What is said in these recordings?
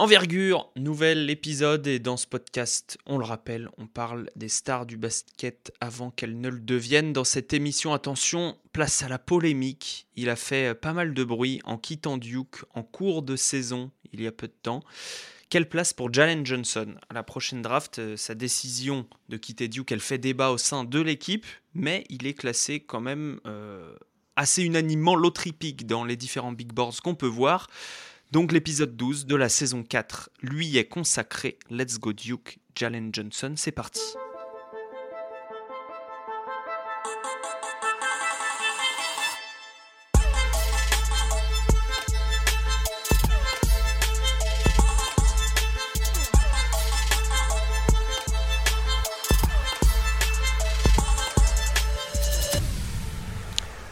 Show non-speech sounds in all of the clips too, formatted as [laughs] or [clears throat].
Envergure, nouvel épisode et dans ce podcast, on le rappelle, on parle des stars du basket avant qu'elles ne le deviennent. Dans cette émission, attention, place à la polémique. Il a fait pas mal de bruit en quittant Duke en cours de saison il y a peu de temps. Quelle place pour Jalen Johnson? À la prochaine draft euh, Sa décision de quitter Duke, elle fait débat au sein de l'équipe, mais il est classé quand même euh, assez unanimement low-tripic dans les différents big boards qu'on peut voir. Donc l'épisode 12 de la saison 4 lui est consacré. Let's go Duke, Jalen Johnson, c'est parti.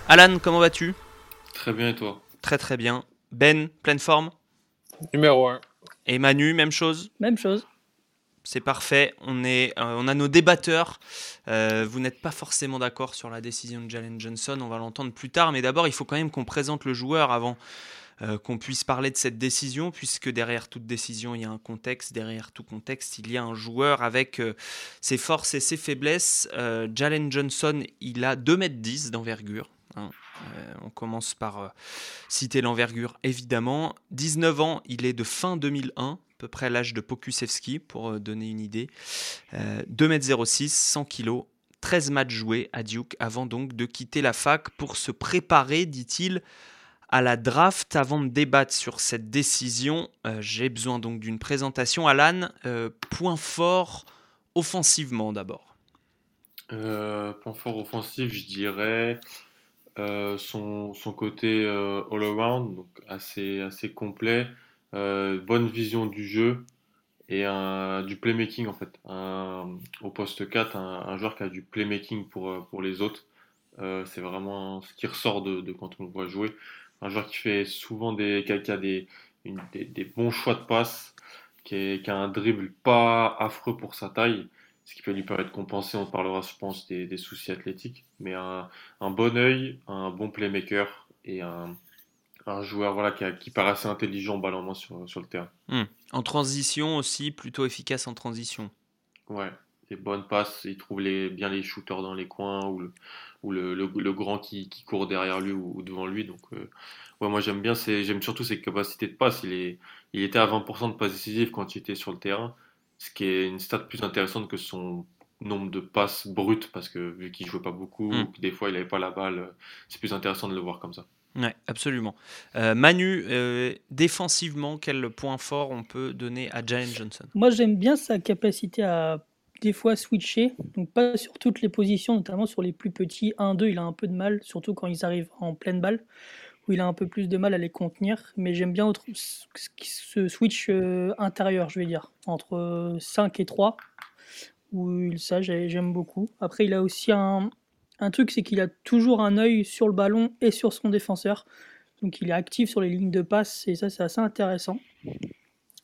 Alan, comment vas-tu? Très bien et toi? Très très bien. Ben, pleine forme Numéro 1. Et Manu, même chose Même chose. C'est parfait. On, est, euh, on a nos débatteurs. Euh, vous n'êtes pas forcément d'accord sur la décision de Jalen Johnson. On va l'entendre plus tard. Mais d'abord, il faut quand même qu'on présente le joueur avant euh, qu'on puisse parler de cette décision, puisque derrière toute décision, il y a un contexte. Derrière tout contexte, il y a un joueur avec ses forces et ses faiblesses. Jalen Johnson, il a 2,10 m d'envergure. Hein. Euh, on commence par euh, citer l'envergure, évidemment. 19 ans, il est de fin 2001, à peu près l'âge de Pokusevski, pour euh, donner une idée. 2m06, 100 kg, 13 matchs joués à Duke, avant donc de quitter la fac pour se préparer, dit-il, à la draft. Avant de débattre sur cette décision, j'ai besoin donc d'une présentation. Alan, point fort offensivement d'abord. point fort offensif, je dirais euh, son, son, côté euh, all-around, donc assez, assez complet, euh, bonne vision du jeu et un, du playmaking en fait. Un, au poste 4, un, joueur qui a du playmaking pour, pour les autres. c'est vraiment ce qui ressort de, quand on le voit jouer. Un joueur qui fait souvent des, qui a, des, des, bons choix de passe, qui, qui, a un dribble pas affreux pour sa taille ce qui peut lui permettre de compenser, on parlera je pense des, soucis athlétiques, mais un, bon œil, un bon playmaker et un, joueur voilà, qui, paraît assez intelligent ballon sur, sur le terrain. Hmm. En transition aussi, plutôt efficace en transition. Ouais, des bonnes passes, il trouve les, bien les shooters dans les coins ou le, ou le, grand qui, court derrière lui ou, devant lui. Donc, euh, ouais, moi j'aime bien, j'aime surtout ses capacités de passe. Il, est, il était à 20% de passes décisives quand il était sur le terrain ce qui est une stat plus intéressante que son nombre de passes brutes, parce que vu qu'il jouait pas beaucoup, mm. des fois il n'avait pas la balle, c'est plus intéressant de le voir comme ça. Oui, absolument. Euh, Manu, euh, défensivement, quel point fort on peut donner à Jalen Johnson? Moi, j'aime bien sa capacité à des fois switcher, donc pas sur toutes les positions, notamment sur les plus petits. 1-2, il a un peu de mal, surtout quand ils arrivent en pleine balle où il a un peu plus de mal à les contenir. Mais j'aime bien ce switch euh, intérieur, je vais dire, entre 5 et 3, où ça, j'aime beaucoup. Après, il a aussi un, un truc, c'est qu'il a toujours un œil sur le ballon et sur son défenseur. Donc il est actif sur les lignes de passe, et ça, c'est assez intéressant.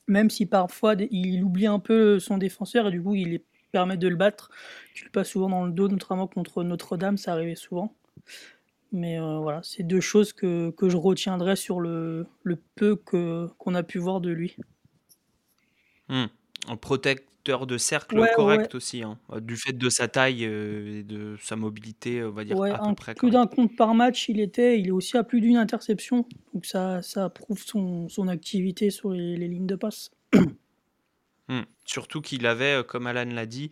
Même si parfois il oublie un peu son défenseur et du coup il permet de le battre. Tu le passes souvent dans le dos, notamment contre Notre-Dame, ça arrivait souvent. Mais euh, voilà, c'est deux choses que, que, je retiendrai sur le, le peu qu'on a pu voir de lui. Hmm. Un protecteur de cercle correct aussi, hein. du fait de sa taille euh, et de sa mobilité, on va dire à peu près. Plus d'un compte par match, il était, il est aussi à plus d'une interception, donc ça, ça prouve son, son activité sur les, les, lignes de passe. Hmm. Surtout qu'il avait, euh, comme Alan l'a dit,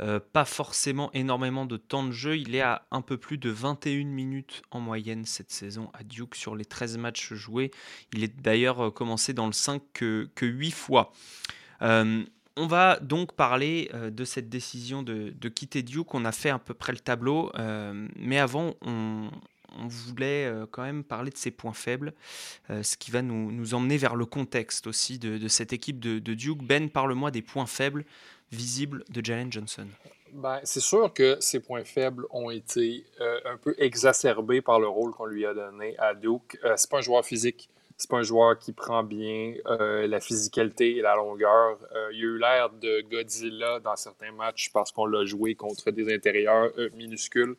euh, pas forcément énormément de temps de jeu. Il est à un peu plus de 21 minutes en moyenne cette saison à Duke sur les 13 matchs joués. Il est d'ailleurs euh, commencé dans le 5 que, que 8 fois. Euh, on va donc parler de cette décision de, quitter Duke. On a fait à peu près le tableau, mais avant, on, voulait quand même parler de ses points faibles, ce qui va nous, emmener vers le contexte aussi de, cette équipe de, de Duke. Ben, parle-moi des points faibles visible de Jalen Johnson? Ben, c'est sûr que ses points faibles ont été euh, un peu exacerbés par le rôle qu'on lui a donné à Duke. Euh, c'est pas un joueur physique, c'est pas un joueur qui prend bien euh, la physicalité et la longueur. il a eu l'air de Godzilla dans certains matchs parce qu'on l'a joué contre des intérieurs minuscules.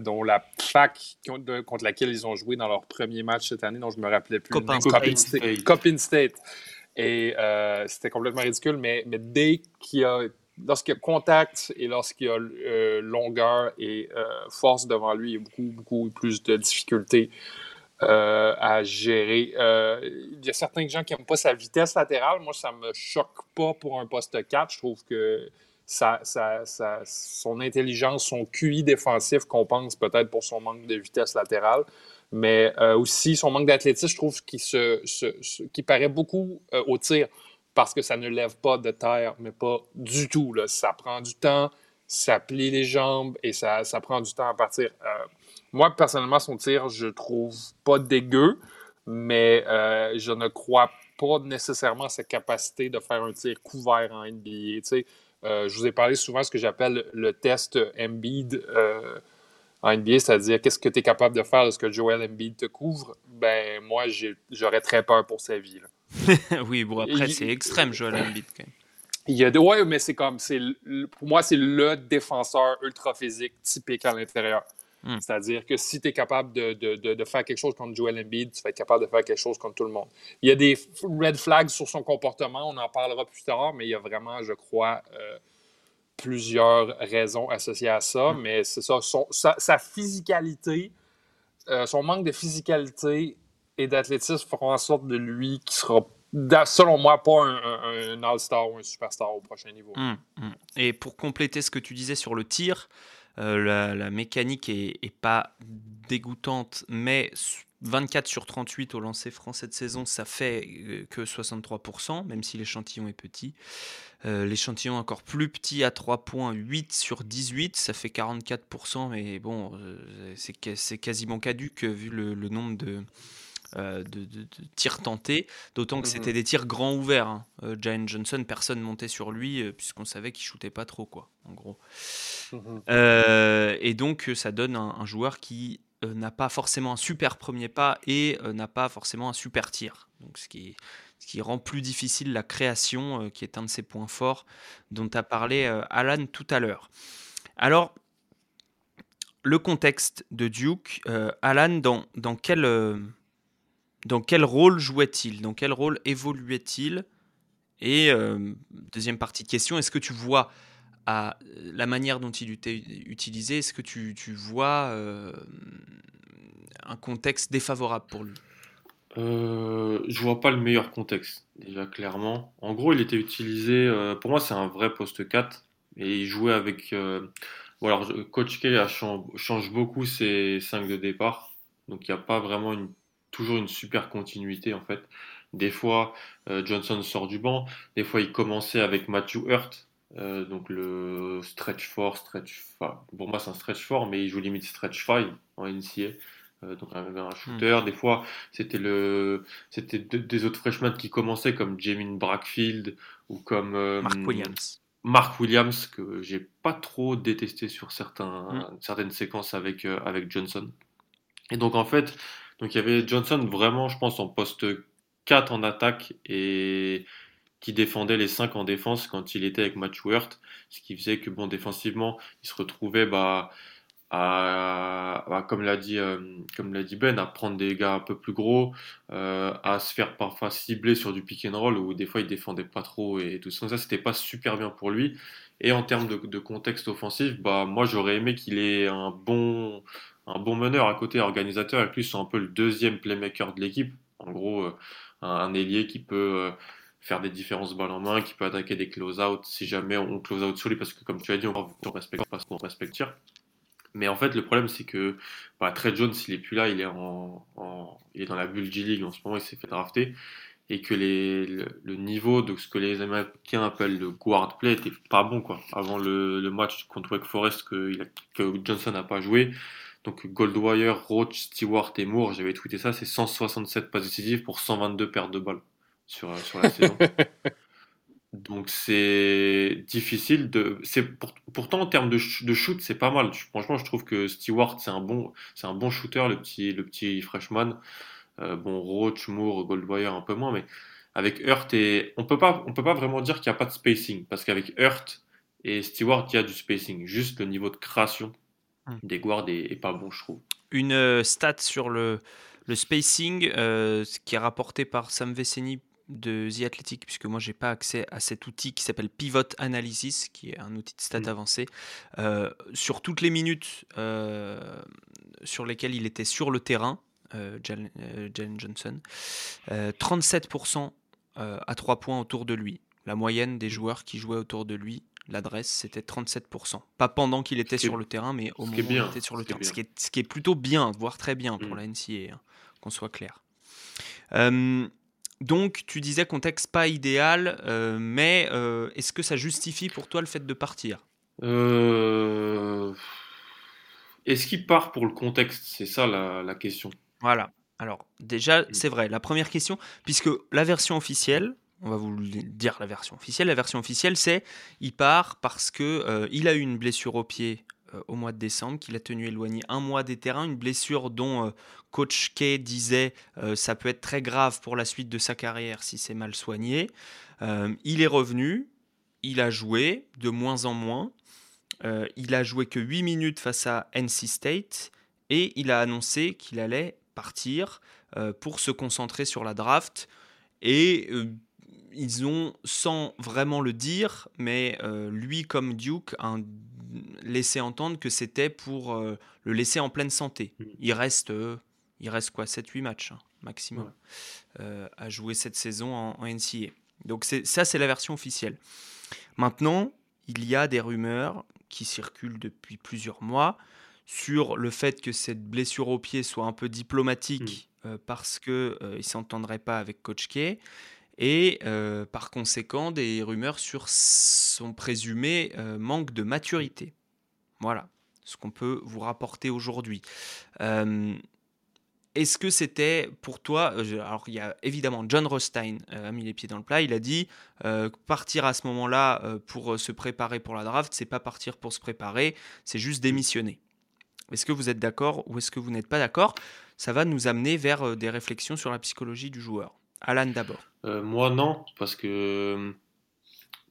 dont la fac contre laquelle ils ont joué dans leur premier match cette année, dont je me rappelais plus. Coppin State. State. State. Et euh, c'était complètement ridicule, mais, dès qu'il y a lorsqu'il y a contact et lorsqu'il y a euh, longueur et euh, force devant lui, il y a beaucoup, beaucoup plus de difficultés à gérer. il y a certains gens qui n'aiment pas sa vitesse latérale. Moi, ça ne me choque pas pour un poste 4. Je trouve que son intelligence, son QI défensif compense peut-être pour son manque de vitesse latérale. Mais aussi son manque d'athlétisme, je trouve qu'il paraît beaucoup au tir parce que ça ne lève pas de terre, mais pas du tout. Là. Ça prend du temps, ça plie les jambes et ça, prend du temps à partir. Euh, moi, personnellement, son tir, je trouve pas dégueu, mais euh, je ne crois pas nécessairement à sa capacité de faire un tir couvert en NBA. Euh, je vous ai parlé souvent de ce que j'appelle le test Embiid en NBA, c'est-à-dire qu'est-ce que tu es capable de faire de ce que Joel Embiid te couvre? Ben, moi, j'aurais très peur pour sa vie. Là. [laughs] oui, bon, après, c'est extrême, Joel Embiid, quand même. Il y a ouais, mais c'est comme, c'est, pour moi, c'est le défenseur ultra physique typique à l'intérieur. Hmm. C'est-à-dire que si tu es capable de, de, de, faire quelque chose contre Joel Embiid, tu vas être capable de faire quelque chose contre tout le monde. Il y a des red flags sur son comportement, on en parlera plus tard, mais il y a vraiment, je crois, euh, plusieurs raisons associées à ça. Hmm. Mais c'est ça, son, sa, physicalité, euh, son manque de physicalité et d'athlétisme feront en sorte de lui qui sera, selon moi, pas un, All-Star ou un Superstar au prochain niveau. Hum. Et pour compléter ce que tu disais sur le tir, euh, la, mécanique est, pas dégoûtante, mais 24 sur 38 au lancer franc cette saison, ça fait euh, que 63%, même si l'échantillon est petit. Euh, l'échantillon encore plus petit à 3 points, 8 sur 18, ça fait 44%, mais bon, c'est quasiment caduque vu le nombre de, euh, de, tirs tentés, d'autant que c'était mhm. des tirs grands ouverts. Hein. Euh, Johnson, personne montait sur lui, euh, puisqu'on savait qu'il shootait pas trop, quoi, en gros. Mhm. et donc, ça donne un, joueur qui n'a pas forcément un super premier pas et n'a pas forcément un super tir. Donc, ce qui, ce qui rend plus difficile la création, qui est un de ses points forts, dont a parlé Alan tout à l'heure. Alors, le contexte de Duke, Alan, dans, dans quel dans quel rôle jouait-il? Dans quel rôle évoluait-il? Et euh, deuxième partie de question, est-ce que tu vois à la manière dont il était utilisé, est-ce que tu, vois euh, un contexte défavorable pour lui? Euh, Je vois pas le meilleur contexte, déjà clairement. En gros, il était utilisé, euh, pour moi c'est un vrai poste 4, et il jouait avec... Alors, Coach K change, change beaucoup ses 5 de départ, donc il n'y a pas vraiment une toujours une super continuité en fait. Des fois, euh, Johnson sort du banc, des fois il commençait avec Matthew Hurt, euh, donc le stretch 4, stretch Pour moi, c'est un stretch 4, mais il joue limite stretch 5 en NCA. Euh, donc un, un shooter. Hmm. Des fois, c'était le, c'était des autres freshmen qui commençaient comme Jamin Brackfield ou comme Mark Williams. Mark Williams que j'ai pas trop détesté sur certains, hmm. certaines séquences avec avec Johnson. Et donc en fait, donc il y avait Johnson vraiment, je pense, en poste 4 en attaque et qui défendait les 5 en défense quand il était avec Match Hurt, ce qui faisait que bon défensivement, il se retrouvait bah, à, comme l'a dit euh, dit Ben, à prendre des gars un peu plus gros, euh, à se faire parfois cibler sur du pick and roll où des fois il défendait pas trop et tout ça. Ça c'était pas super bien pour lui. Et en termes de, de contexte offensif, bah moi j'aurais aimé qu'il ait un bon un bon meneur à côté, organisateur, et plus un peu le deuxième playmaker de l'équipe. En gros, euh, un, ailier qui peut euh, faire des différences balles en main, qui peut attaquer des close-out si jamais on close-out sur lui, parce que comme tu as dit, on, respecte parce qu'on respecte. Mais en fait, le problème, c'est que bah, Trey Jones, s'il est plus là, il est, il dans la bulle G-League en ce moment, il s'est fait drafter. Et que le, niveau de ce que les Américains appellent le guard play était pas bon. Quoi. Avant le, match contre Wake Forest que Johnson n'a pas joué, donc Goldwire, Roach, Stewart et Moore, j'avais tweeté ça, c'est 167 passes décisives pour 122 pertes de balles sur, euh, sur la [laughs] saison. Donc c'est difficile de. C'est pourtant en termes de, de shoot, c'est pas mal. Franchement, je trouve que Stewart c'est un bon, c'est un bon shooter, le petit, le petit freshman. Euh, bon, Roach, Moore, Goldwire un peu moins, mais avec Hurt et on peut pas, on peut pas vraiment dire qu'il n'y a pas de spacing parce qu'avec Hurt et Stewart, il y a du spacing. Juste le niveau de création Mmh. des guards est, pas bon, je trouve. Une euh, stat sur le, le spacing, euh, qui est rapporté par Sam Veceni de The Athletic, puisque moi j'ai pas accès à cet outil qui s'appelle Pivot Analysis, qui est un outil de stats Mm. avancé, euh, sur toutes les minutes euh, sur lesquelles il était sur le terrain, euh, Jalen, Jalen Johnson, euh, 37% euh, à 3 points autour de lui. La moyenne des joueurs qui jouaient autour de lui, l'adresse, c'était 37%. Pas pendant qu'il était sur le terrain, mais au moment où il était sur le terrain. Ce qui, est, ce qui est plutôt bien, voire très bien pour Mm. la NCAA, hein, qu'on soit clair. Euh, donc, tu disais contexte pas idéal, euh, mais euh, est-ce que ça justifie pour toi le fait de partir? Est-ce qu'il part pour le contexte? C'est ça la, la question. Voilà. Alors, déjà, Mm. c'est vrai, la première question, puisque la version officielle, on va vous dire la version officielle, la version officielle, c'est il part parce que euh, il a eu une blessure au pied euh, au mois de décembre, qu'il a tenu éloigné un mois des terrains, une blessure dont euh, coach Kay disait ça peut être très grave pour la suite de sa carrière si c'est mal soigné. Il est revenu, il a joué de moins en moins. Il a joué que 8 minutes face à NC State et il a annoncé qu'il allait partir pour se concentrer sur la draft. Et ils ont, sans vraiment le dire, mais euh, lui comme Duke, a laissé entendre que c'était pour euh, le laisser en pleine santé. Mm. Il reste, euh, il reste quoi 7-8 matchs hein, maximum Ouais. à jouer cette saison en, en NCA. Donc ça, c'est la version officielle. Maintenant, il y a des rumeurs qui circulent depuis plusieurs mois sur le fait que cette blessure au pied soit un peu diplomatique euh, parce que euh, il s'entendrait pas avec Coach K et euh, par conséquent des rumeurs sur son présumé euh, manque de maturité. Voilà ce qu'on peut vous rapporter aujourd'hui. Euh, est-ce que c'était pour toi Alors, il y a évidemment John Rostein euh, a mis les pieds dans le plat. Il a dit partir à ce moment-là pour se préparer pour la draft, c'est pas partir pour se préparer, c'est juste démissionner. Est-ce que vous êtes d'accord ou est-ce que vous n'êtes pas d'accord? Ça va nous amener vers des réflexions sur la psychologie du joueur. Alan d'abord. Euh, moi, non, parce que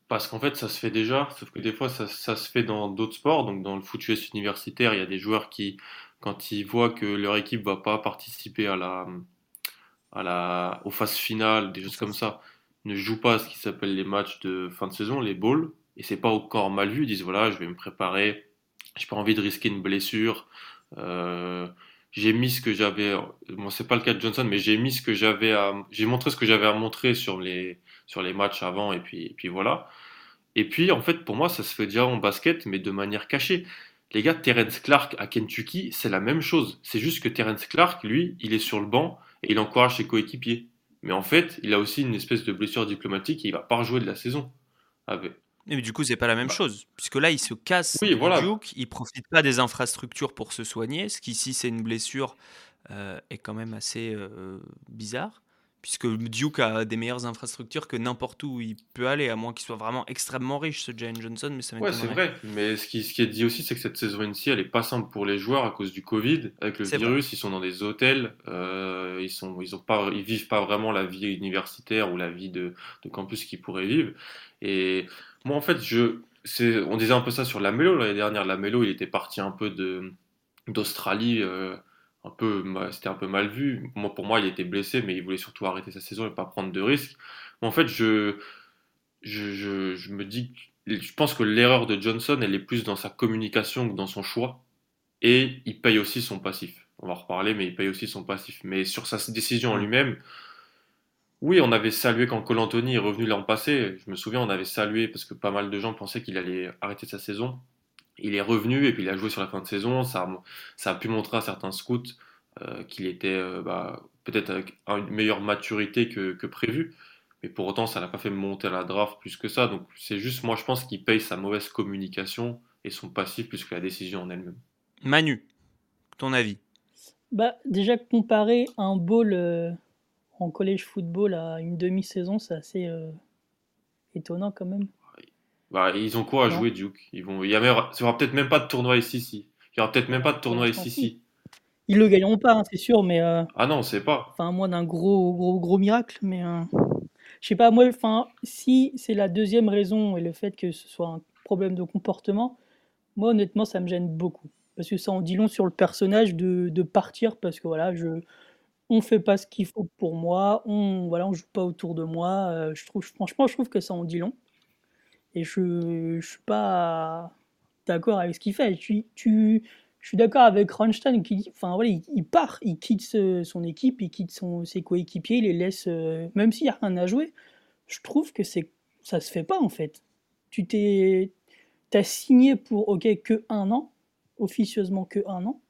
parce qu'en fait, ça se fait déjà, sauf que des fois, ça, ça se fait dans d'autres sports. Donc, dans le foot US universitaire, il y a des joueurs qui, quand ils voient que leur équipe va pas participer à la, à la, aux phases finales, des choses comme ça, ne jouent pas à ce qui s'appelle les matchs de fin de saison, les bowls, et c'est pas encore mal vu. Ils disent voilà, je vais me préparer, j'ai pas envie de risquer une blessure. Euh, j'ai mis ce que j'avais, bon, c'est pas le cas de Johnson, mais j'ai mis ce que j'avais à, j'ai montré ce que j'avais à montrer sur les, sur les matchs avant, et puis, voilà. Et puis, en fait, pour moi, ça se fait déjà en basket, mais de manière cachée. Les gars, Terence Clark à Kentucky, c'est la même chose. C'est juste que Terence Clark, lui, il est sur le banc et il encourage ses coéquipiers. Mais en fait, il a aussi une espèce de blessure diplomatique et il va pas rejouer de la saison. Mais du coup, c'est pas la même Bah. chose, puisque là, il se casse Oui, voilà. Duke, il profite pas des infrastructures pour se soigner, ce qui, si c'est une blessure, euh, est quand même assez euh, bizarre, puisque Duke a des meilleures infrastructures que n'importe où il peut aller, à moins qu'il soit vraiment extrêmement riche, ce Jalen Johnson, mais ça Ouais, c'est vrai. Mais ce qui, ce qui est dit aussi, c'est que cette saison NC, elle est pas simple pour les joueurs à cause du Covid. Avec le vrai. virus, ils sont dans des hôtels, euh, ils sont, ils ont pas, ils vivent pas vraiment la vie universitaire ou la vie de, de campus qu'ils pourraient vivre. Et moi, en fait, je, on disait un peu ça sur Lamelo l'année dernière. Lamelo, il était parti un peu de, d'Australie, euh, un peu, c'était un peu mal vu. Moi, pour moi, il était blessé, mais il voulait surtout arrêter sa saison et pas prendre de risques. En fait, je, je, je, je me dis, je pense que l'erreur de Johnson, elle est plus dans sa communication que dans son choix. Et il paye aussi son passif. On va en reparler, mais il paye aussi son passif. Mais sur sa décision en lui-même, oui, on avait salué quand Cole Anthony est revenu l'an passé. Je me souviens, on avait salué parce que pas mal de gens pensaient qu'il allait arrêter sa saison. Il est revenu et puis il a joué sur la fin de saison. Ça, a- ça a pu montrer à certains scouts euh, qu'il était euh, bah, peut-être avec une meilleure maturité que, que prévu. Mais pour autant, ça n'a pas fait monter à la draft plus que ça. Donc c'est juste, moi, je pense qu'il paye sa mauvaise communication et son passif plus que la décision en elle-même. Manu, ton avis? Bah, déjà, comparer un bowl euh, en college football à une demi-saison, c'est assez euh, étonnant quand même. Bah, ils ont quoi à jouer, Duke Ils vont, il y a même- il y aura peut-être même pas de tournoi ici, Il y aura peut-être même pas de tournoi ici. Ils le gagneront pas, hein, c'est sûr, mais euh, Ah non, on sait pas. enfin, à moins d'un gros, gros, gros miracle. Mais euh, je sais pas, moi, enfin, si c'est la deuxième raison et le fait que ce soit un problème de comportement, moi, honnêtement, ça me gêne beaucoup. Parce que ça en dit long sur le personnage de, de partir, parce que voilà, je, on fait pas ce qu'il faut pour moi, on voilà, on joue pas autour de moi. Euh, je trouve, franchement, je trouve que ça en dit long. Et je, je suis pas d'accord avec ce qu'il fait. Je suis d'accord avec Ronstein qui enfin voilà, il, part, il quitte son équipe, il quitte ses coéquipiers, il les laisse, euh, même s'il n'y a rien à jouer. Je trouve que c'est, ça se fait pas en fait. Tu t'es, as signé pour ok que un an, officieusement que un an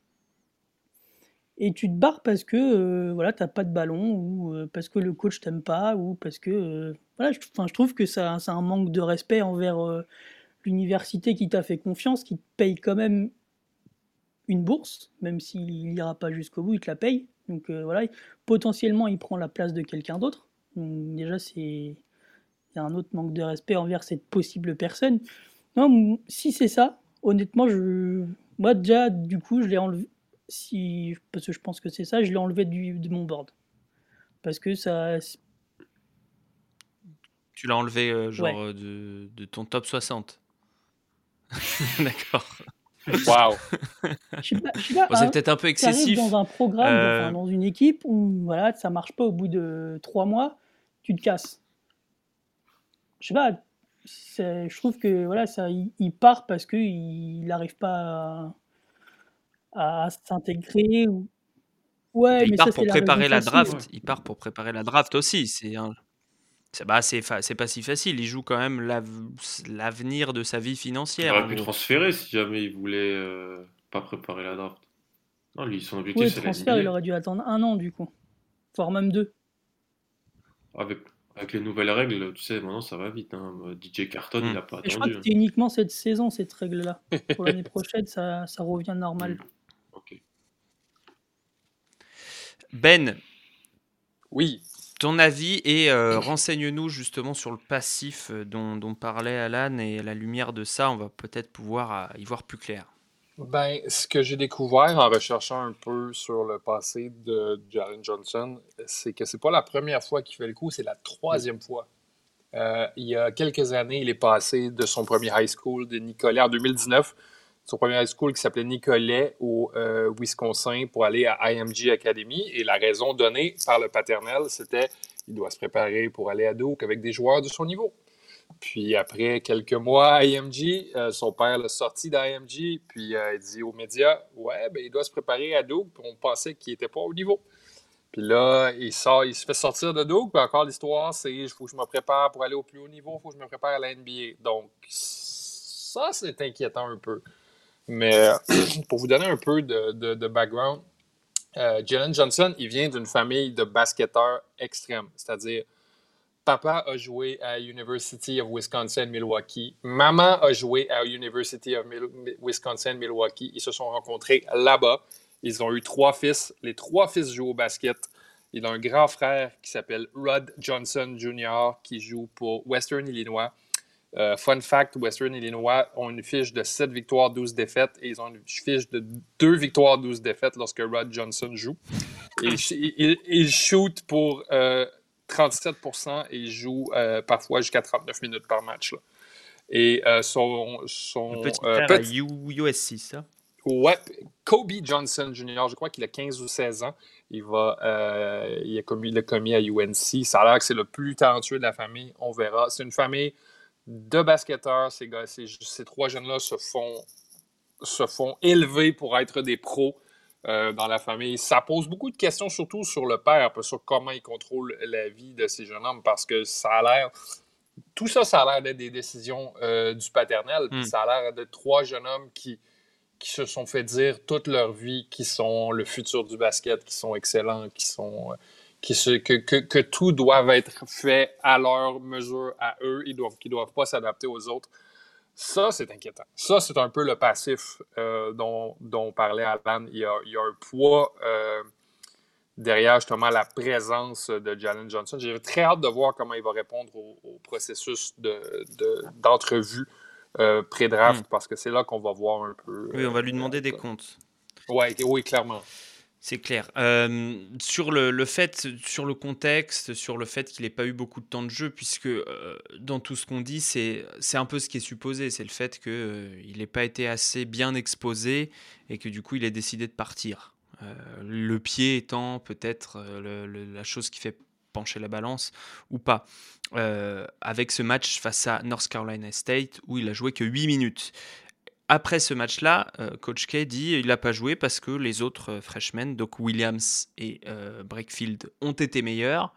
et tu te barres parce que euh, voilà, t'as pas de ballon ou euh, parce que le coach t'aime pas ou parce que euh, voilà, je, je trouve que ça, c'est un manque de respect envers l'université qui t'a fait confiance, qui te paye quand même une bourse, même s'il ira pas jusqu'au bout, il te la paye. Donc voilà, potentiellement il prend la place de quelqu'un d'autre. déjà c'est il y a un autre manque de respect envers cette possible personne. Non, si c'est ça, honnêtement, je moi déjà du coup je l'ai enlevé si, parce que je pense que c'est ça, je l'ai enlevé du, de mon board. Parce que ça. Tu l'as enlevé euh, genre euh, de, de, ton top 60. [laughs] D'accord. Waouh! c'est peut-être un peu excessif. dans un programme, euh. dans une équipe où voilà, ça marche pas au bout de trois mois, tu te casses. Je sais pas, je trouve que voilà, ça, il, part parce qu'il n'arrive pas à à s'intégrer ou ouais, il part pour préparer la draft. Il part pour préparer la draft aussi. C'est un... c'est bah, pas si facile. Il joue quand même l'avenir de sa vie financière. Il aurait pu transférer si jamais il voulait euh, pas préparer la draft. Non, lui, son objectif, c'est transfert, il aurait dû attendre un an du coup, voire même deux. Avec, avec les nouvelles règles, tu sais, maintenant ça va vite. Hein. DJ Carton, il n'a pas attendu. Je crois que c'est uniquement cette saison, cette règle-là. Pour l'année prochaine, ça, ça revient normal. Mm. Ben. Oui. Ton avis et euh, renseigne-nous justement sur le passif euh, dont, parlait Alan et à la lumière de ça, on va peut-être pouvoir euh, y voir plus clair. Ben, ce que j'ai découvert en recherchant un peu sur le passé de Jalen Johnson, c'est que c'est pas la première fois qu'il fait le coup, c'est la troisième fois. il y a quelques années, il est passé de son premier high school de Nicolet en 2019 son premier high school qui s'appelait Nicolet au euh, Wisconsin pour aller à IMG Academy. Et la raison donnée par le paternel, c'était qu'il doit se préparer pour aller à Duke avec des joueurs de son niveau. Puis après quelques mois à IMG, euh, son père l'a sorti d'IMG, puis euh, il dit aux médias Ouais, ben, il doit se préparer à Duke, puis on pensait qu'il n'était pas au niveau. Puis là, il, sort, il se fait sortir de Duke, puis encore l'histoire, c'est il faut que je me prépare pour aller au plus haut niveau, il faut que je me prépare à la NBA. Donc, ça, c'est inquiétant un peu. Mais [clears throat] pour vous donner un peu de, background, euh, Jalen Johnson, il vient d'une famille de basketteurs extrêmes, c'est-à-dire papa a joué à University of Wisconsin-Milwaukee, maman a joué à University of Wisconsin-Milwaukee. Ils se sont rencontrés là-bas. Ils ont eu trois fils. Les trois fils jouent au basket. Il a un grand frère qui s'appelle Rod Johnson Jr., qui joue pour Western Illinois. Euh, fun fact, Western Illinois ont une fiche de 7 victoires, 12 défaites et ils ont une fiche de 2 victoires, 12 défaites lorsque Rod Johnson joue. il, shoot pour 37% euh, et il joue euh, parfois jusqu'à 39 minutes par match. Et son, son petit USC, ça? Ouais, Kobe Johnson Jr., je crois qu'il a 15 ou 16 ans. Il, va, il, a commis, il a commis à UNC. Ça a l'air que c'est le plus talentueux de la famille. On verra. C'est une famille de basketteurs. Ces, ces, trois jeunes-là se font, se font élever pour être des pros euh, dans la famille. Ça pose beaucoup de questions, surtout sur le père, sur comment il contrôle la vie de ces jeunes hommes, parce que ça a l'air. Tout ça, ça a l'air d'être des décisions euh, du paternel. Hmm. ça a l'air d'être trois jeunes hommes qui, qui se sont fait dire toute leur vie qu'ils sont le futur du basket, qui sont excellents, qui sont. Euh, que, tout doit être fait à leur mesure, à eux, ils doivent, qu'ils ne doivent pas s'adapter aux autres. Ça, c'est inquiétant. Ça, c'est un peu le passif euh, dont, dont, parlait Alan. Il y a, il y a un poids euh, derrière justement la présence de Jalen Johnson. J'ai très hâte de voir comment il va répondre au, processus d'entrevue de, euh, pré-draft hmm. parce que c'est là qu'on va voir un peu. Oui, on va lui demander des comptes. Ouais, oui, clairement. C'est clair. sur le, fait, sur le contexte, sur le fait qu'il n'ait pas eu beaucoup de temps de jeu, puisque dans tout ce qu'on dit, c'est un peu ce qui est supposé. C'est le fait qu'il n'ait pas été assez bien exposé et que du coup, il ait décidé de partir. le pied étant peut-être la chose qui fait pencher la balance ou pas. avec ce match face à North Carolina State où il a joué que 8 minutes après ce match-là, euh, Coach K dit il n'a pas joué parce que les autres euh, freshmen, donc Williams et euh, Breakfield, ont été meilleurs.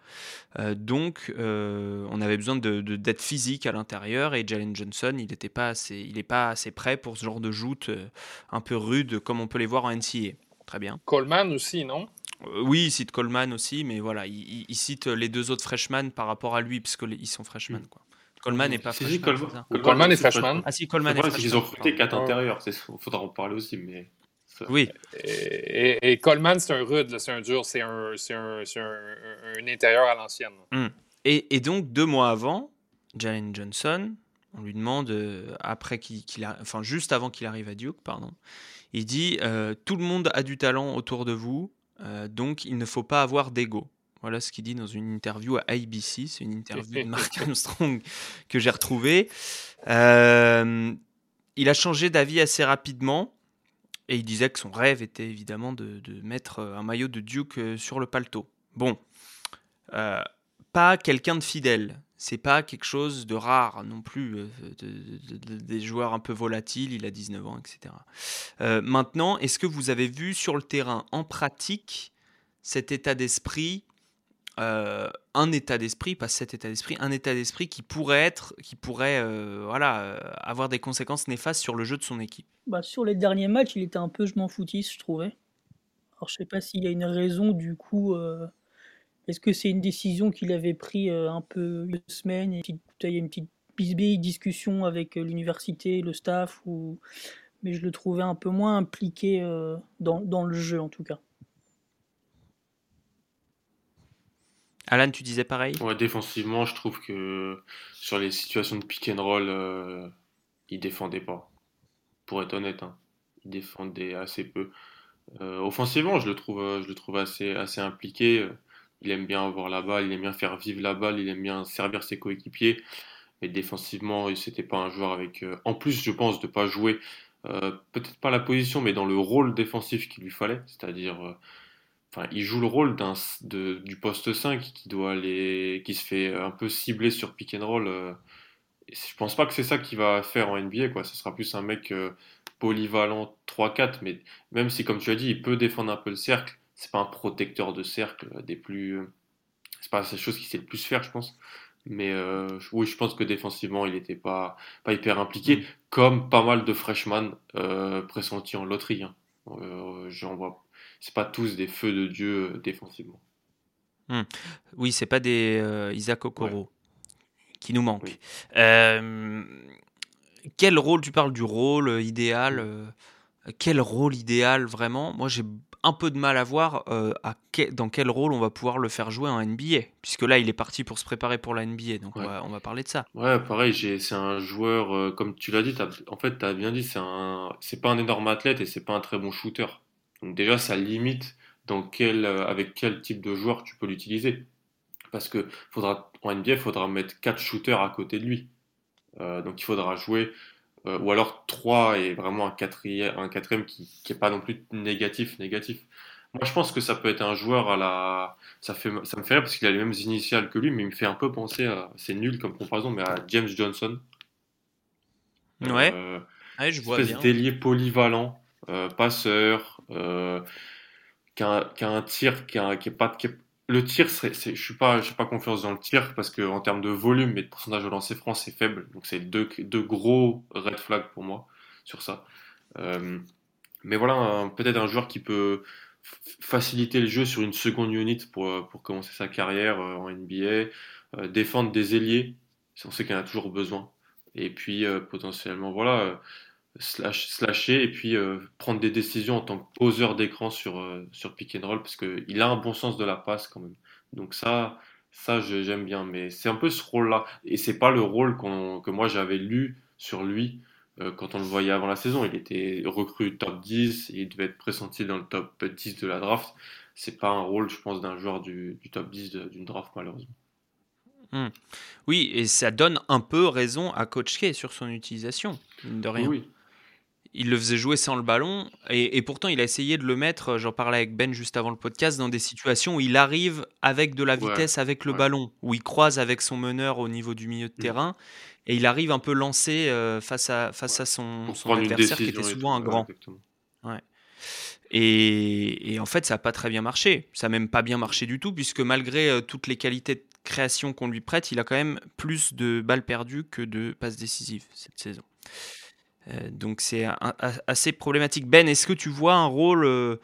donc, on avait besoin de, d'être physique à l'intérieur et Jalen Johnson, il n'est pas, assez, pas assez prêt pour ce genre de joute un peu rude comme on peut les voir en NCA. Très bien. Coleman aussi, non? Oui, il cite Coleman aussi, mais voilà, il, cite les deux autres freshmen par rapport à lui, puisqu'ils sont freshmen. Mm. Quoi. Coleman n'est pas freshman. Coleman, Coleman est freshman. Ah si, Coleman est freshman. Ils ont recruté quatre intérieurs. Il faudra en parler aussi, mais. Oui. Et, Coleman, c'est un rude, c'est un dur, c'est un, un, un, intérieur à l'ancienne. Hmm. Et, et, donc, deux mois avant, Jalen Johnson, on lui demande, euh, après qu'il, a, enfin, juste avant qu'il arrive à Duke, pardon, il dit euh, Tout le monde a du talent autour de vous, euh, donc il ne faut pas avoir d'ego. Voilà ce qu'il dit dans une interview à ABC. C'est une interview de Mark [laughs] Armstrong que j'ai retrouvée. Euh, il a changé d'avis assez rapidement et il disait que son rêve était évidemment de, mettre un maillot de Duke euh, sur le paletot. Bon, euh, pas quelqu'un de fidèle. C'est pas quelque chose de rare non plus, des joueurs un peu volatiles, il a 19 ans, etc. maintenant, est-ce que vous avez vu sur le terrain, en pratique, cet état d'esprit euh, un état d'esprit, pas cet état d'esprit, un état d'esprit qui pourrait être, qui pourrait, euh, voilà, euh, avoir des conséquences néfastes sur le jeu de son équipe. Bah, sur les derniers matchs, il était un peu je m'en foutiste, je trouvais. Alors je sais pas s'il y a une raison du coup. Est-ce que c'est une décision qu'il avait pris un peu une semaine et il y a une petite bisbille discussion avec l'université, le staff ou mais je le trouvais un peu moins impliqué dans le jeu en tout cas. Alan, tu disais pareil? Ouais, défensivement, je trouve que sur les situations de pick and roll, euh, il défendait pas. Pour être honnête, hein. il défendait assez peu. Euh, offensivement, je le trouve, euh, je le trouve assez, assez impliqué. Il aime bien avoir la balle, il aime bien faire vivre la balle, il aime bien servir ses coéquipiers. Mais défensivement, c'était pas un joueur avec. en plus, je pense de pas jouer, peut-être pas la position, mais dans le rôle défensif qu'il lui fallait, c'est-à-dire il joue le rôle d'un, du poste 5 qui, doit aller, qui se fait un peu cibler sur pick and roll. Euh, et je pense pas que c'est ça qu'il va faire en NBA. Quoi. Ce sera plus un mec euh, polyvalent 3-4. Mais même si, comme tu as dit, il peut défendre un peu le cercle, c'est pas un protecteur de cercle des plus. C'est pas la chose qu'il sait le plus faire, je pense. Mais euh, oui, je pense que défensivement, il n'était pas, pas hyper impliqué, mm. comme pas mal de freshmen pressentis en loterie. Hein. J'en vois c'est pas tous des feux de Dieu euh, défensivement. Hmm. Oui, c'est pas des euh, Isaac Okoro qui nous manquent. Euh, quel rôle, tu parles du rôle idéal, quel rôle idéal vraiment? Moi j'ai un peu de mal à voir à dans quel rôle on va pouvoir le faire jouer en NBA, puisque là il est parti pour se préparer pour la NBA, donc on, va, parler de ça. Ouais, pareil, c'est un joueur, comme tu l'as dit, en fait tu as bien dit, c'est pas un énorme athlète et c'est pas un très bon shooter. Donc déjà, ça limite dans quel, euh, avec quel type de joueur tu peux l'utiliser. Parce que faudra, en NBA, il faudra mettre 4 shooters à côté de lui. Euh, donc il faudra jouer, euh, ou alors 3 et vraiment un quatrième, un quatrième qui n'est pas non plus négatif, négatif. Moi, je pense que ça peut être un joueur à la. Ça, fait, ça me fait rire parce qu'il a les mêmes initiales que lui, mais il me fait un peu penser à. C'est nul comme comparaison, mais à James Johnson. Ouais. ouais je vois bien. Délié polyvalent, passeur, euh, qu'un un tir qui, est pas le tir je suis pas je pas confiance dans le tir parce que en termes de volume et de pourcentage de lancer franc c'est faible. Donc c'est deux, gros red flags pour moi sur ça. Euh, mais voilà peut-être un joueur qui peut faciliter le jeu sur une seconde unit pour, pour commencer sa carrière euh, en NBA défendre des ailiers on sait qu'il en a toujours besoin. Et puis potentiellement voilà slash, slasher et puis euh, prendre des décisions en tant que poseur d'écran sur, euh, sur pick and roll parce qu'il a un bon sens de la passe quand même. Donc ça, ça j'aime bien, mais c'est un peu ce rôle-là. Et c'est pas le rôle que moi j'avais lu sur lui euh, quand on le voyait avant la saison. Il était recru top 10, il devait être pressenti dans le top 10 de la draft. C'est pas un rôle, je pense, d'un joueur du, du top 10 d'une draft malheureusement. Hmm. Oui, et ça donne un peu raison à Coach K sur son utilisation, de rien. Oui, il le faisait jouer sans le ballon. Et, pourtant, il a essayé de le mettre, j'en parlais avec Ben juste avant le podcast, dans des situations où il arrive avec de la vitesse, avec le ballon, où il croise avec son meneur au niveau du milieu de mm. terrain. Et il arrive un peu lancé euh, face, à, face à son, adversaire qui était souvent un grand. Ouais. Et, en fait, ça n'a pas très bien marché. Ça n'a même pas bien marché du tout, puisque malgré euh, toutes les qualités de création qu'on lui prête, il a quand même plus de balles perdues que de passes décisives cette saison. Euh, donc c'est assez problématique. Ben, est-ce que tu vois un rôle euh,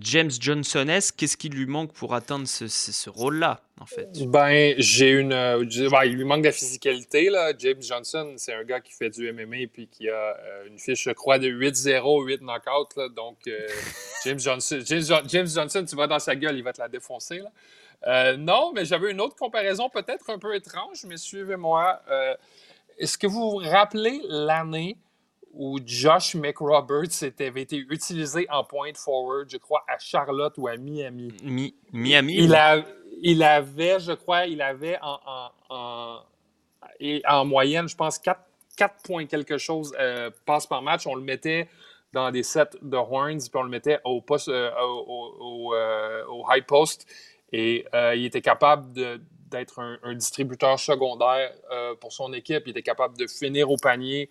James Johnson-esque Qu'est-ce qui lui manque pour atteindre ce, rôle-là, en fait? Ben, j'ai une. Euh, il lui manque de la physicalité. Là. James Johnson, c'est un gars qui fait du MMA et puis qui a une fiche, je crois, de 8-0, 8 knockouts. Donc, [laughs] James, Johnson, James, Johnson, tu vas dans sa gueule, il va te la défoncer. Là. non, mais j'avais une autre comparaison peut-être un peu étrange, mais suivez-moi. Est-ce que vous vous rappelez l'année où Josh McRoberts avait été utilisé en point forward, je crois, à Charlotte ou à Miami. Miami. Il, a, il, avait, je crois, il avait en, en, en, moyenne, je pense, 4, 4 points quelque chose euh, passe par match. On le mettait dans des sets de horns, puis on le mettait au, poste, euh, au, euh, au, high post. Et il était capable d'être un, un, distributeur secondaire pour son équipe. Il était capable de finir au panier.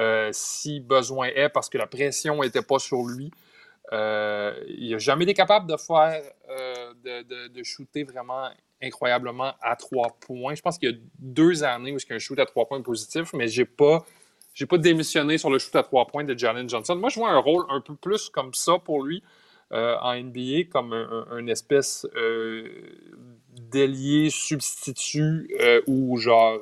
Euh, si besoin est, parce que la pression n'était pas sur lui. Euh, il n'a jamais été capable de faire, euh, de, shooter vraiment incroyablement à trois points. Je pense qu'il y a deux années où il y a un shoot à trois points positif, mais je n'ai pas, pas démissionné sur le shoot à trois points de Jalen Johnson. Moi, je vois un rôle un peu plus comme ça pour lui en NBA, comme un, espèce d'ailier substitut ou genre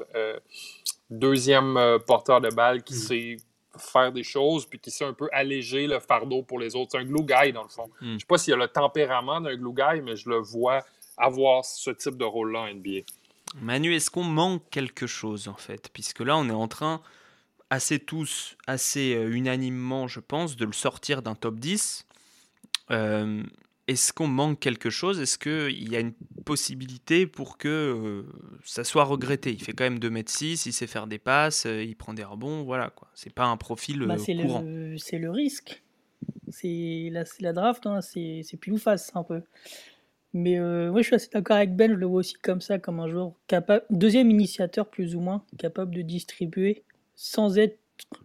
deuxième euh, porteur de balle qui mm. sait faire des choses puis qui sait un peu alléger le fardeau pour les autres. C'est un glue guy, dans le fond. Mm. Je ne sais pas s'il a le tempérament d'un glue guy, mais je le vois avoir ce type de rôle-là en NBA. Manu, est-ce qu'on manque quelque chose, en fait? Puisque là, on est en train, assez tous, assez euh, unanimement, je pense, de le sortir d'un top 10. Euh, est-ce qu'on manque quelque chose? Est-ce qu'il y a une possibilité pour que euh, ça soit regretté? Il fait quand même 2m6, il sait faire des passes, euh, il prend des rebonds, voilà quoi. C'est pas un profil bah, euh, courant. C'est le risque. C'est la, la, draft, hein, c'est plus ou face un peu. Mais moi je suis assez d'accord avec Ben, je le vois aussi comme ça, comme un joueur capable, deuxième initiateur plus ou moins, capable de distribuer sans être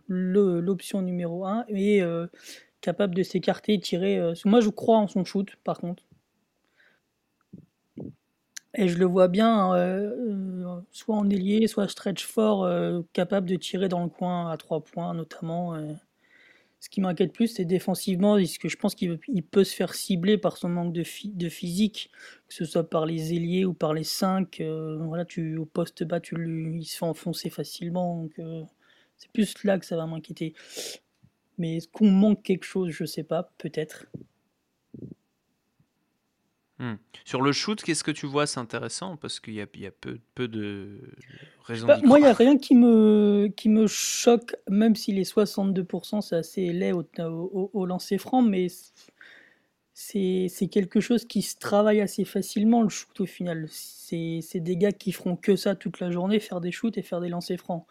l'option numéro 1 et capable de s'écarter, tirer. Euh, moi, je crois en son shoot, par contre. Et je le vois bien, euh, euh, soit en ailier, soit stretch fort, capable de tirer dans le coin à trois points, notamment. ce qui m'inquiète plus, c'est défensivement, parce que je pense qu'il peut se faire cibler par son manque de, physique, que ce soit par les ailiers ou par les cinq. voilà, tu, au poste bas, tu il se fait enfoncer facilement. C'est plus là que ça va m'inquiéter. Mais est-ce qu'on manque quelque chose? Je sais pas, peut-être. Hmm. Sur le shoot, qu'est-ce que tu vois? C'est intéressant parce qu'il y a, y a peu, peu, de raisons. Bah, moi, il n'y a rien qui me, qui me choque, même si les 62%, c'est assez laid au, au, lancer franc, mais c'est quelque chose qui se travaille assez facilement, le shoot au final. C'est des gars qui feront que ça toute la journée, faire des shoots et faire des lancers francs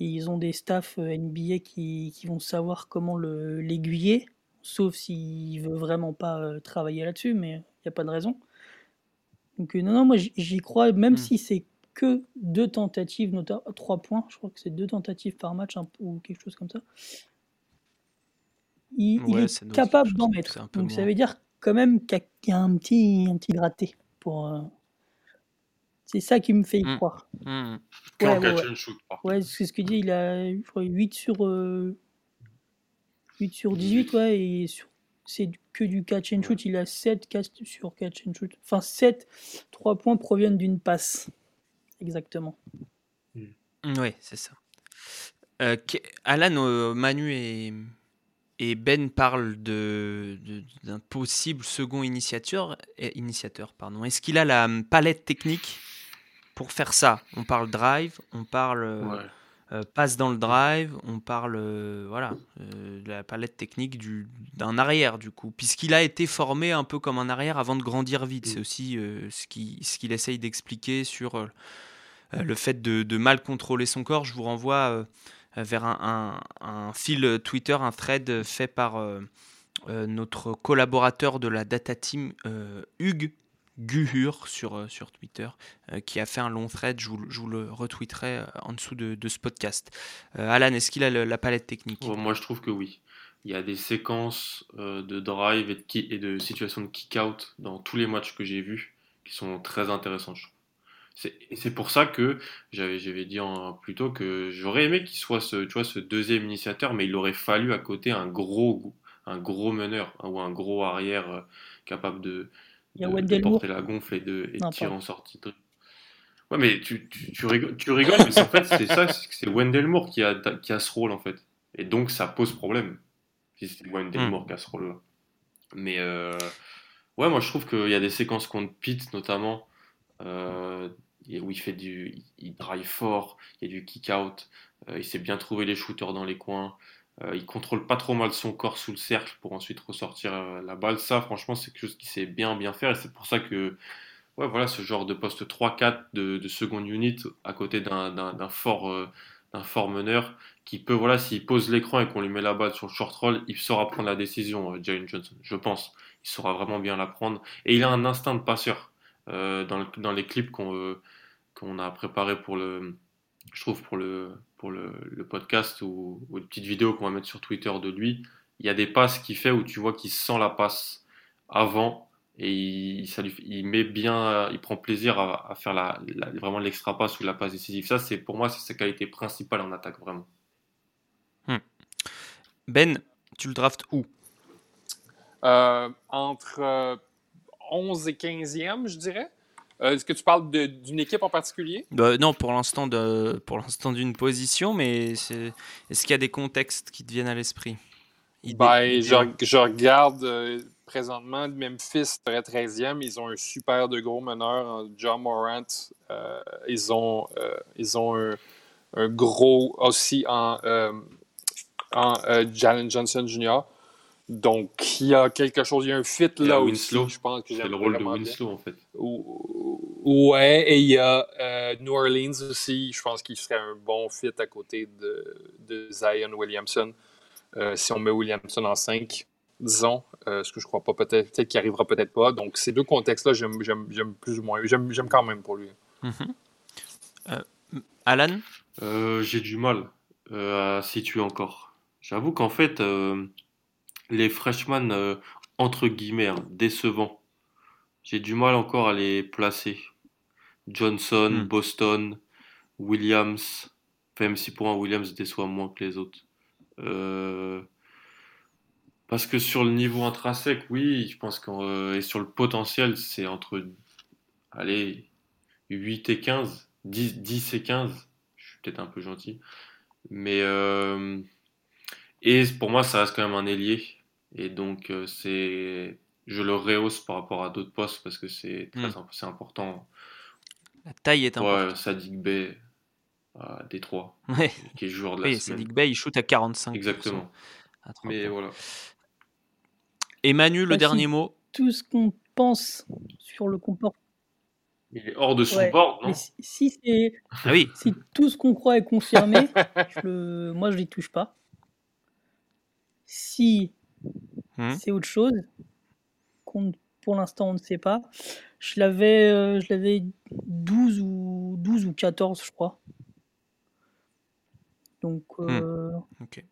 ils ont des staffs euh, NBA qui, qui vont savoir comment l'aiguiller, sauf s'il veut vraiment pas euh, travailler là-dessus, mais il n'y a pas de raison. Donc euh, non, non, moi j'y crois, même hmm. si c'est que deux tentatives, notamment trois points, je crois que c'est deux tentatives par match ou quelque chose comme ça. Il, est, capable d'en mettre. Donc ça veut dire quand même qu'il y a un petit, un petit gratté pour, c'est ça qui me fait y mmh. croire. Mmh. Ouais, ouais, shoot, ouais c'est ce que dit. Il a 8 sur, 8 euh, sur 18, ouais, et c'est que du catch and shoot. Il a 7 catch sur catch and shoot. Enfin, 7, 3 points proviennent d'une passe. Exactement. Mmh. Oui, c'est ça. Euh, Alan, euh, Manu et, et Ben parlent d'un de, possible second initiateur. initiateur pardon. Est-ce qu'il a la palette technique? Pour faire ça. On parle drive, on parle euh, euh, passe dans le drive, on parle euh, voilà de la palette technique du, d'un arrière du coup, puisqu'il a été formé un peu comme un arrière avant de grandir vite. Mm. C'est aussi ce, qui, ce qu'il essaye d'expliquer sur le fait de, mal contrôler son corps. Je vous renvoie vers un, fil Twitter, un thread fait par notre collaborateur de la data team, Hugues Guhur sur, sur Twitter, qui a fait un long thread. Je vous, le retweeterai en dessous de, ce podcast. Alan, est-ce qu'il a la palette technique? Moi, je trouve que oui. Il y a des séquences de drive et de, de situations de kick-out dans tous les matchs que j'ai vus qui sont très intéressantes, je trouve. C'est pour ça que j'avais dit en, plus tôt que j'aurais aimé qu'il soit ce, tu vois, ce deuxième initiateur, mais il aurait fallu à côté un gros, un gros meneur ou un gros arrière euh, capable de, porter la gonfle et de, tirer en sortie. Ouais, mais tu, tu, rigoles, tu rigoles, mais en fait, c'est ça, c'est Wendell Moore qui a, qui a ce rôle, en fait. Et donc, ça pose problème, si c'est Wendell hmm. Moore qui a ce rôle-là. Mais, euh, ouais, moi, je trouve qu'il y a des séquences contre Pete, notamment, euh, où il fait du, il drive fort, il y a du kick out, euh, il sait bien trouver les shooters dans les coins, euh, il contrôle pas trop mal son corps sous le cercle pour ensuite ressortir la balle. Ça, franchement, c'est quelque chose qu'il sait bien bien faire et c'est pour ça que ouais, voilà, ce genre de poste 3-4 de, de seconde unit à côté d'un fort, d'un fort meneur qui peut, voilà, s'il pose l'écran et qu'on lui met la balle sur le short roll, il saura prendre la décision, Jalen Johnson, je pense. Il saura vraiment bien la prendre. Et il a un instinct de passeur. Euh, dans, dans, les clips qu'on euh, qu'on a préparés pour le, je trouve pour le, pour le, le podcast ou, ou, une petite vidéo qu'on va mettre sur Twitter de lui, il y a des passes qu'il fait où tu vois qu'il sent la passe avant et il, ça lui, il met bien, il prend plaisir à, à faire la, vraiment l'extra passe ou la passe décisive. Ça, c'est pour moi, c'est sa qualité principale en attaque vraiment. Hmm. Ben, tu le draftes où? Euh, Entre 11 et 15e, je dirais. Euh, est-ce que tu parles d'une équipe en particulier? Bah, Non, pour l'instant d'une position, mais est-ce qu'il y a des contextes qui te viennent à l'esprit? Ben, je, regarde euh, présentement Memphis, 13e. Ils ont un super de gros meneur, John Morant. Euh, ils ont, ils ont un, gros aussi en, en Jalen Johnson Jr. Donc, il y a quelque chose, il y a un fit là aussi. Je pense que c'est le rôle de Winslow, en fait. Ouais, et il y a euh, New Orleans aussi. Je pense qu'il serait un bon fit à côté de, de Zion Williamson. Euh, si on met Williamson en 5, disons, euh, ce que je crois pas, peut-être peut qu'il arrivera peut-être pas. Donc, ces deux contextes-là, j'aime plus ou moins. J'aime quand même pour lui. Mm-hmm. Alan? J'ai du mal à situer encore. J'avoue qu'en fait, les freshmen, euh, entre guillemets, hein, décevants. J'ai du mal encore à les placer. Johnson, hmm. Boston, Williams. même si pour un Williams déçoit moins que les autres. Euh, parce que sur le niveau intrinsèque, oui, je pense que euh, et sur le potentiel, c'est entre allez, 8 et 15, 10, 10 et 15. Je suis peut-être un peu gentil. Mais et pour moi, ça reste quand même un ailier. Et donc, euh, c'est, je le rehausse par rapport à d'autres postes parce que c'est très hmm. c'est important. La taille est importante. Ouais, Sadik Bey à Détroit, qui est joueur de la oui, Sadik Bey, il shoot à 45. Exactement. Mais voilà. Emmanuel, le dernier mot. Tout ce qu'on pense sur le comportement. Il est hors de son bord, non si, c'est... Ah oui. si tout ce qu'on croit est confirmé, [laughs] je moi je n'y touche pas. Si Mmh. C'est autre chose. Pour l'instant, on ne sait pas. Je l'avais, euh, je l'avais 12 ou 12 ou 14, je crois. Donc. Mmh. Euh, ok.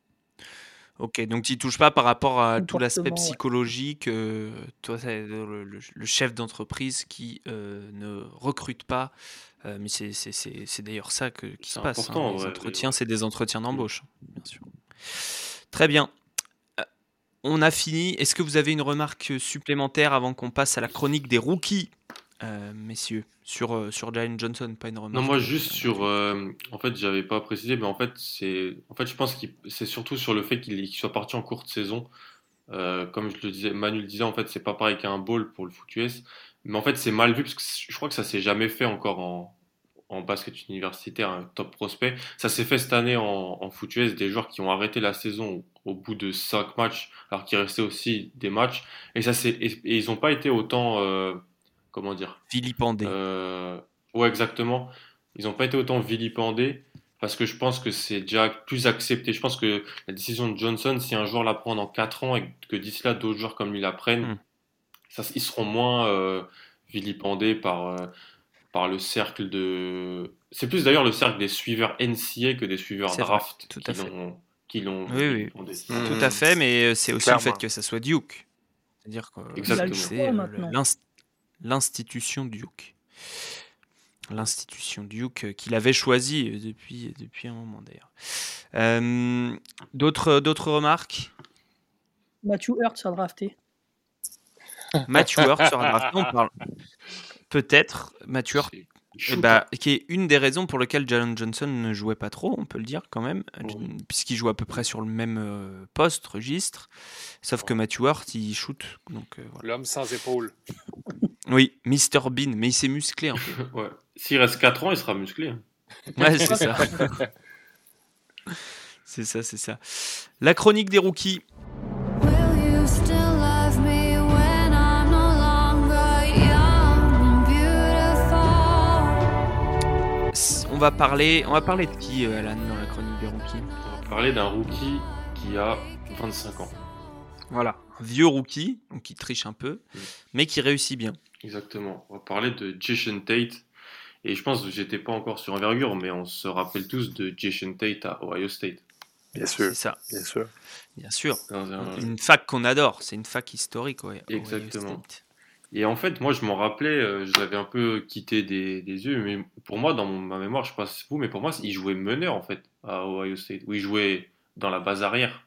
Ok, donc tu touches pas par rapport à tout l'aspect psychologique. Euh, toi, c'est le, chef d'entreprise qui ne recrute pas. mais c'est d'ailleurs ça que, qui se passe. Hein. Les entretiens, c'est des entretiens d'embauche, bien sûr. Très bien on a fini. Est-ce que vous avez une remarque supplémentaire avant qu'on passe à la chronique des rookies, euh, messieurs, sur, euh, sur Jalen Johnson Pas une remarque? Non, moi juste sur. Euh, en fait, j'avais pas précisé, mais en fait, c'est. En fait, je pense que c'est surtout sur le fait qu'il soit parti en courte saison. comme je le disais, Manu le disait, en fait, c'est pas pareil qu'un ball pour le foot US. Mais en fait, c'est mal vu parce que je crois que ça s'est jamais fait encore en, en basket universitaire, un top prospect. Ça s'est fait cette année en, en foot US, des joueurs qui ont arrêté la saison au bout de 5 matchs, alors qu'il restait aussi des matchs. Et, ça, c'est, et, ils n'ont pas été autant, euh, comment dire Vilipendés. Euh, ouais, exactement. Ils n'ont pas été autant vilipendés. parce que je pense que c'est déjà plus accepté. Je pense que la décision de Johnson, si un joueur la prend dans 4 ans et que d'ici là d'autres joueurs comme lui la prennent, Mm. ça, ils seront moins euh, vilipendés par, euh, par le cercle de. C'est plus d'ailleurs le cercle des suiveurs NCA que des suiveurs vrai, draft tout qui à fait. l'ont qui l'ont Oui, oui. Tout à fait, mais euh, c'est aussi le fait que ça soit Duke. C'est-à-dire que Exactement. c'est l'institution Duke. L'institution Duke euh, qu'il avait choisie euh, depuis, depuis un moment d'ailleurs. Euh, d'autres, d'autres remarques? Matthew Hurts a drafté. Matthew Hurt sera drafté. On parle [laughs] peut-être C'est eh bah, qui est une des raisons pour lesquelles Jalen Johnson ne jouait pas trop, on peut le dire quand même, Oui. puisqu'il joue à peu près sur le même euh, poste, registre. Sauf que Matthew Hurt, il shoot. Euh, voilà. L'homme sans épaules. [laughs] Oui, Mr Bean, mais il s'est musclé un peu. [laughs] Ouais. S'il reste 4 ans, il sera musclé. hein. Ouais, c'est ça. [laughs] c'est ça, c'est ça. La chronique des rookies. On va parler, on va parler de qui, euh, Alan, dans la chronique des rookies? On va parler d'un rookie qui a 25 ans. Voilà, un vieux rookie, donc qui triche un peu, mais qui réussit bien. Exactement. On va parler de Jason Tate. Et je pense que j'étais pas encore sur envergure, mais on se rappelle tous de Jason Tate à Ohio State. Bien C'est ça, bien sûr. bien sûr. Un- Une fac qu'on adore, c'est une fac historique, ouais. Ohio Exactement. State. Et en fait, moi, je m'en rappelais, euh, je l'avais un peu quitté des, des yeux, mais pour moi, dans mon- ma mémoire, je sais pas si c'est vous, mais pour moi, il jouait meneur, en fait, à Ohio State, où il jouait dans la base arrière.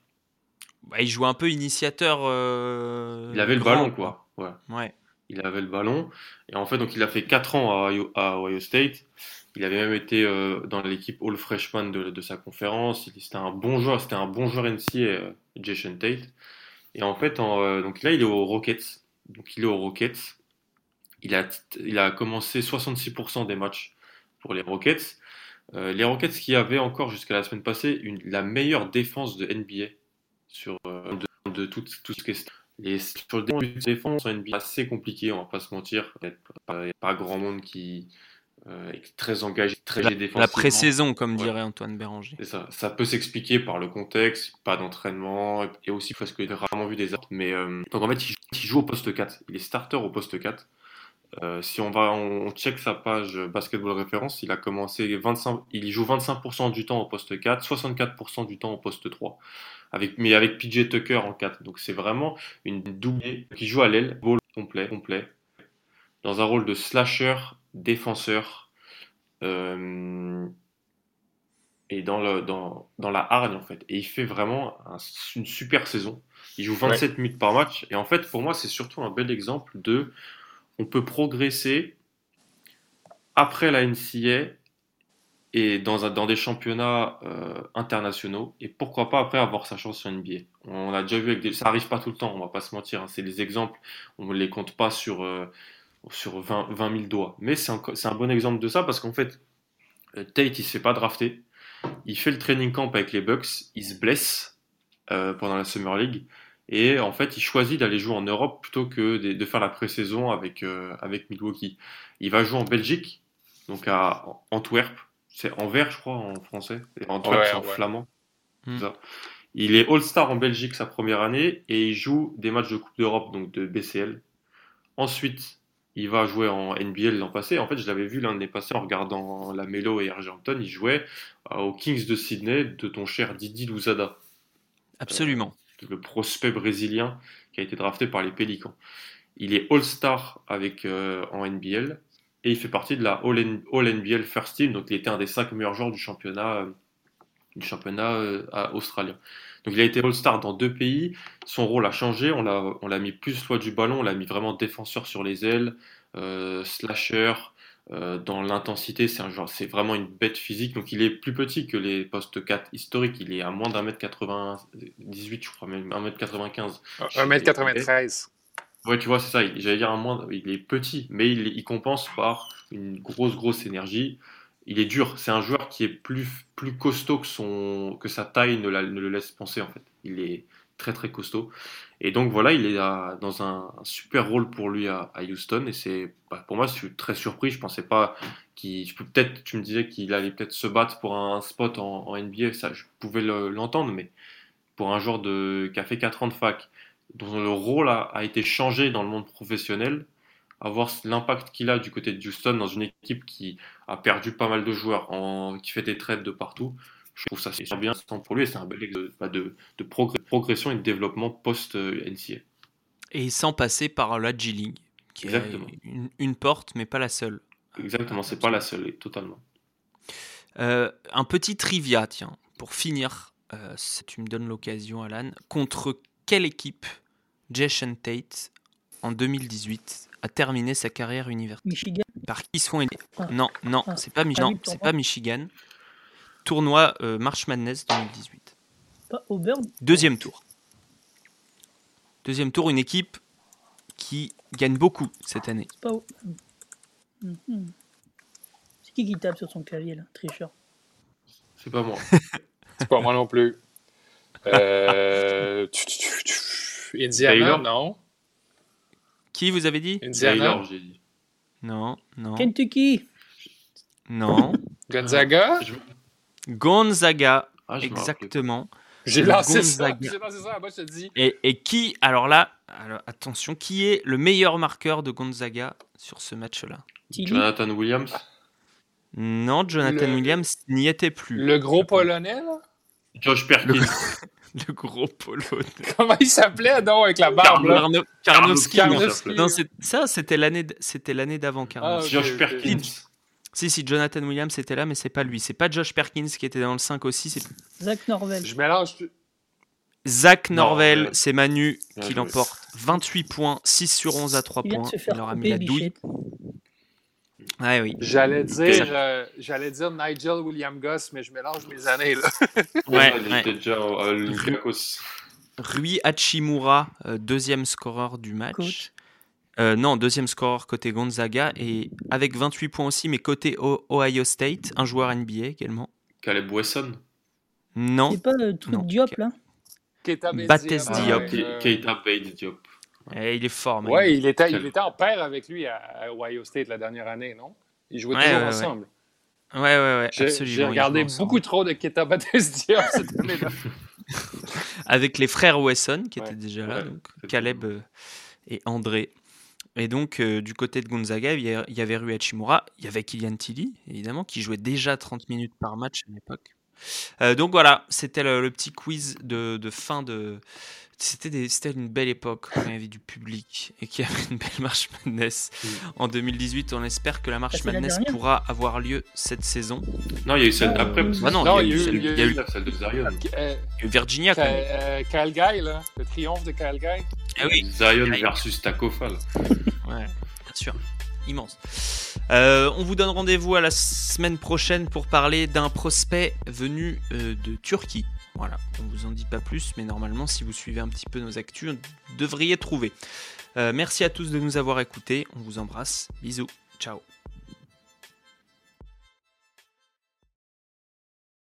Bah, il joue un peu initiateur. euh, Il avait le grand, ballon, quoi. Ouais. Ouais. Il avait le ballon. Et en fait, donc, il a fait 4 ans à Ohio, à Ohio State. Il avait même été euh, dans l'équipe All Freshman de, de sa conférence. Il- C'était un bon joueur, c'était un bon joueur NCA, euh, Jason Tate. Et en fait, en, euh, donc là, il est aux Rockets. Donc, il est aux Rockets. Il a, il a commencé 66% des matchs pour les Rockets. Euh, les Rockets qui avaient encore jusqu'à la semaine passée une, la meilleure défense de NBA sur euh, de, tout, tout ce qui est sur le défense en NBA, assez compliqué, on va pas se mentir. Il n'y a pas grand monde qui euh, très engagé, très La, défensivement. la pré-saison, comme Ouais. dirait Antoine Béranger. C'est ça. Ça peut s'expliquer par le contexte, pas d'entraînement, et aussi parce qu'il a rarement vu des actes. Mais euh, donc en fait, il joue, il joue au poste 4. Il est starter au poste 4. Euh, si on va, on, on check sa page basketball référence, il a commencé 25, il joue 25% du temps au poste 4, 64% du temps au poste 3. Avec, mais avec PJ Tucker en 4. Donc c'est vraiment une doublée qui joue à l'aile, ball complet, complet, dans un rôle de slasher, défenseur, euh, et dans, le, dans, dans la hargne en fait. Et il fait vraiment un- une super saison. Il joue 27 minutes par match. Et en fait, pour moi, c'est surtout un bel exemple de on peut progresser après la NCA et dans, des championnats euh, internationaux. Et pourquoi pas après avoir sa chance sur NBA. On a déjà vu avec des... Ça arrive pas tout le temps, on va pas se mentir. hein. C'est des exemples, on ne les compte pas sur, euh, sur 20, 20 000 doigts. Mais c'est un, bon exemple de ça parce qu'en fait, euh, Tate, il se fait pas drafter. Il fait le training camp avec les Bucks, il se blesse euh, pendant la Summer League. Et en fait, il choisit d'aller jouer en Europe plutôt que de, de faire la pré-saison avec, euh, avec Milwaukee. Il va jouer en Belgique, donc à Antwerp. C'est Anvers, je crois, en français. Et Antwerp, Ouais, c'est en ouais. flamand. Hmm. Ça. Il est All-Star en Belgique sa première année et il joue des matchs de Coupe d'Europe, donc de BCL. Ensuite, il va jouer en NBL l'an passé. En fait, je l'avais vu l'année passée en regardant la Melo et Argenton. Il jouait euh, aux Kings de Sydney de ton cher Didi Louzada, Absolument. le prospect brésilien qui a été drafté par les Pélicans. Il est All-Star avec euh, en NBL et il fait partie de la All, N- All NBL First Team. Donc, il était un des cinq meilleurs joueurs du championnat, euh, du championnat euh, australien. Donc, il a été All-Star dans deux pays. Son rôle a changé. On l'a, on l'a mis plus loin du ballon. On l'a mis vraiment défenseur sur les ailes, euh, slasher. euh, dans l'intensité, c'est un genre, c'est vraiment une bête physique. Donc, il est plus petit que les postes 4 historiques. Il est à moins d'un mètre 98, je crois, même 1m95. 1m93. Ouais, tu vois, c'est ça. J'allais dire un moins. Il est petit, mais il, il compense par une grosse, grosse énergie. Il est dur. C'est un joueur qui est plus, plus costaud que, son, que sa taille ne, ne le laisse penser, en fait. Il est très très costaud. Et donc voilà, il est dans un, super rôle pour lui à, Houston. Et c'est, bah, pour moi, je suis très surpris. Je pensais pas qu'il, peut-être, tu me disais qu'il allait peut-être se battre pour un spot en, NBA. Ça, je pouvais le- l'entendre, mais pour un joueur de, qui a fait 4 ans de fac, dont le rôle a été changé dans le monde professionnel, avoir l'impact qu'il a du côté de Houston dans une équipe qui a perdu pas mal de joueurs, en, qui fait des trades de partout. Je trouve ça super bien pour lui et c'est un bel exemple de, de, de progr- progression et de développement post-NCA. Et sans passer par la G-League, qui Exactement. est une, une porte, mais pas la seule. Exactement, c'est pas la seule, totalement. Euh, un petit trivia, tiens, pour finir, euh, si tu me donnes l'occasion, Alan. Contre quelle équipe Jason Tate, en 2018, a terminé sa carrière universitaire Michigan. Par qui sont aidés Ah. Non, non, Ah. c'est pas, Mich- non, pas Michigan. Tournoi euh, March Madness 2018. Pas Auburn. Deuxième tour. Deuxième tour, une équipe qui gagne beaucoup cette année. C'est pas. Mhm. C'est qui qui tape sur son clavier là, tricheur? C'est pas moi. [laughs] C'est pas moi non plus. Euh... [laughs] Indiana, Taylor? non. Qui vous avez dit? Indiana, Taylor, j'ai dit. Non, non, Kentucky non. [laughs] Gonzaga? Gonzaga, Ah, exactement. J'ai lancé ça. Gonzaga. J'ai lancé ça. Moi, je te dis. Et, et qui, alors là, alors, attention, qui est le meilleur marqueur de Gonzaga sur ce match-là? Jonathan Williams. Non, Jonathan Le- Williams n'y était plus. Le gros polonais, là? Josh Perkins. [laughs] Le gros polo. [laughs] Comment il s'appelait, donc, avec la barbe? Karno- Karnowski. Karnowski, non. Karnowski. Non, ça, c'était l'année, d- c'était l'année d'avant Karnowski. Ah, ok, Josh. Perkins. Si, si, Jonathan Williams était là, mais c'est pas lui. C'est pas Josh Perkins qui était dans le 5 aussi, c'est Zach Norvell. Je mélange. Zach Norvell, c'est Manu qui l'emporte 28 points, 6 sur 11 à 3 Il vient points. Il aura mis la douille. Oui. J'allais dire, euh, j'allais dire Nigel William Goss, mais je mélange mes années, là. Ouais, ouais. l'Olympiakos. Rui Hachimura, euh, deuxième scoreur du match. Coach. Euh, non, deuxième scoreur côté Gonzaga et avec 28 points aussi, mais côté O- Ohio State, un joueur NBA également. Caleb Wesson. Non, C'est pas le truc Non. Diop là? Keita Baptiste Diop, euh, Keita Bates Diop. Eh, il est fort. Manu. Ouais, il était, il était en paire avec lui à, à Ohio State la dernière année, non? Ils jouaient Ouais, toujours ouais, ouais. ensemble. ouais, ouais, ouais, J'ai absolument. j'ai regardé beaucoup trop de Keta Baptiste Diop cette année-là. [laughs] Avec les frères Wesson qui Ouais. étaient déjà là, Ouais, donc Caleb euh, et André. Et donc, euh, du côté de Gonzaga, il y a- il y avait Rui Hachimura, il y avait Kylian Tilly, évidemment, qui jouait déjà 30 minutes par match à l'époque. Euh, donc voilà, c'était le, le petit quiz de, de fin de. C'était des- c'était une belle époque quand il y avait du public et qu'il y avait une belle March Madness Mm. en 2018. On espère que la March c'est la Madness pourra avoir lieu cette saison. Non, il y a eu celle d'après. oui. Ah non, Non, il y a eu, celle- y a il y a eu celle de Zion. Euh, Virginia quand même. euh, Kyle Guy, là, le triomphe de Kyle Guy. Ah oui, Zion Zion. versus Takofal. Ouais, bien sûr. Immense. Euh, on vous donne rendez-vous à la semaine prochaine pour parler d'un prospect venu euh, de Turquie. Voilà, on vous en dit pas plus, mais normalement, si vous suivez un petit peu nos actus, vous devriez trouver. Euh, merci à tous de nous avoir écoutés. On vous embrasse. Bisous. Ciao.